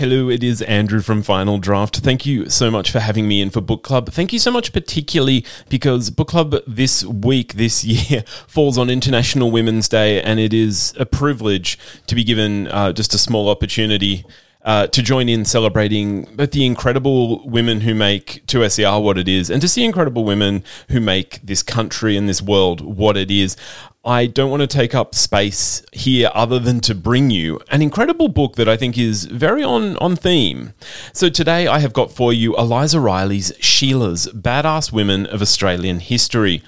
Hello, it is Andrew from Final Draft. Thank you so much for having me in for book club. Thank you so much, particularly because book club this week, this year, falls on International Women's Day, and it is a privilege to be given uh, just a small opportunity. Uh, to join in celebrating both the incredible women who make 2SER what it is and to see incredible women who make this country and this world what it is. I don't want to take up space here other than to bring you an incredible book that I think is very on, on theme. So today I have got for you Eliza Reilly's Sheila's Badass Women of Australian History.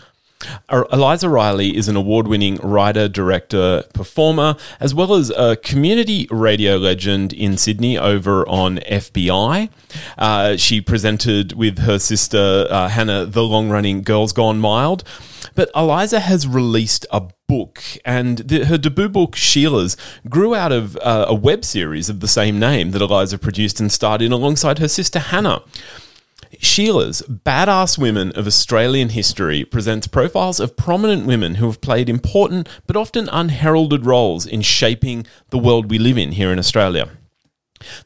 Eliza Reilly is an award winning writer, director, performer, as well as a community radio legend in Sydney over on FBI. Uh, she presented with her sister uh, Hannah the long running Girls Gone Mild. But Eliza has released a book, and the, her debut book, Sheila's, grew out of uh, a web series of the same name that Eliza produced and starred in alongside her sister Hannah. Sheila's Badass Women of Australian History presents profiles of prominent women who have played important but often unheralded roles in shaping the world we live in here in Australia.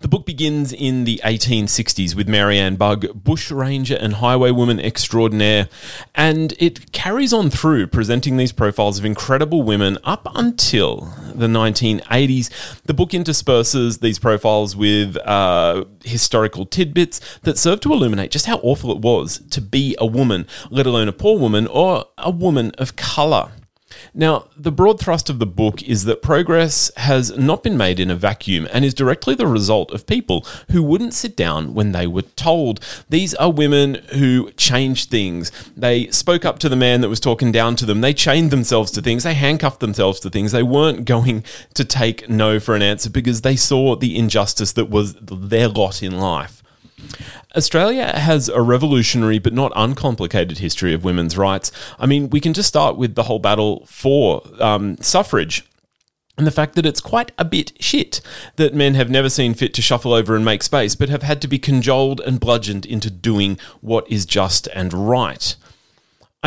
The book begins in the 1860s with Mary Ann Bugg, bushranger and highwaywoman extraordinaire, and it carries on through presenting these profiles of incredible women up until the 1980s. The book intersperses these profiles with uh, historical tidbits that serve to illuminate just how awful it was to be a woman, let alone a poor woman or a woman of colour. Now, the broad thrust of the book is that progress has not been made in a vacuum and is directly the result of people who wouldn't sit down when they were told. These are women who changed things. They spoke up to the man that was talking down to them. They chained themselves to things. They handcuffed themselves to things. They weren't going to take no for an answer because they saw the injustice that was their lot in life. Australia has a revolutionary but not uncomplicated history of women's rights. I mean, we can just start with the whole battle for um, suffrage. And the fact that it's quite a bit shit that men have never seen fit to shuffle over and make space, but have had to be cajoled and bludgeoned into doing what is just and right.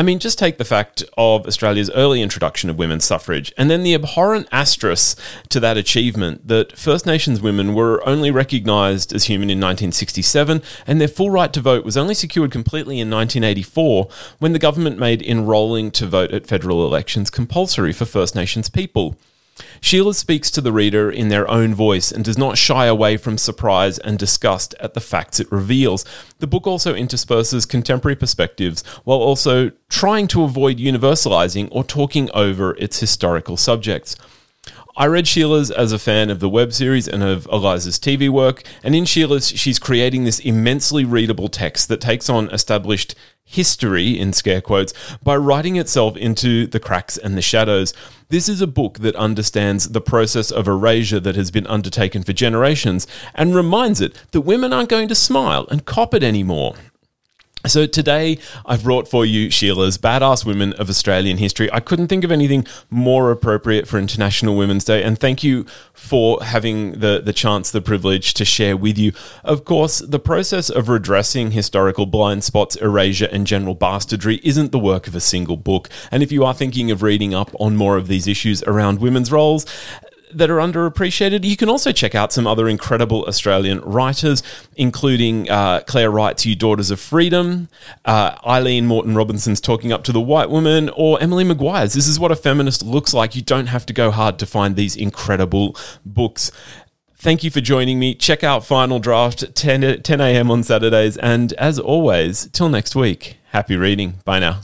I mean, just take the fact of Australia's early introduction of women's suffrage, and then the abhorrent asterisk to that achievement that First Nations women were only recognised as human in 1967, and their full right to vote was only secured completely in 1984 when the government made enrolling to vote at federal elections compulsory for First Nations people. Sheila speaks to the reader in their own voice and does not shy away from surprise and disgust at the facts it reveals. The book also intersperses contemporary perspectives while also trying to avoid universalizing or talking over its historical subjects. I read Sheila's as a fan of the web series and of Eliza's TV work, and in Sheila's, she's creating this immensely readable text that takes on established history, in scare quotes, by writing itself into the cracks and the shadows. This is a book that understands the process of erasure that has been undertaken for generations and reminds it that women aren't going to smile and cop it anymore. So today I've brought for you Sheila's Badass Women of Australian History. I couldn't think of anything more appropriate for International Women's Day, and thank you for having the, the chance, the privilege to share with you. Of course, the process of redressing historical blind spots, erasure, and general bastardry isn't the work of a single book. And if you are thinking of reading up on more of these issues around women's roles, that are underappreciated. You can also check out some other incredible Australian writers, including uh, Clare Wright's You Daughters of Freedom, uh, Aileen Moreton-Robinson's Talking Up to the White Woman, or Emily Maguire's This is What a Feminist Looks Like. You don't have to go hard to find these incredible books. Thank you for joining me. Check out Final Draft 10, 10 a.m. on Saturdays. And as always, till next week, happy reading. Bye now.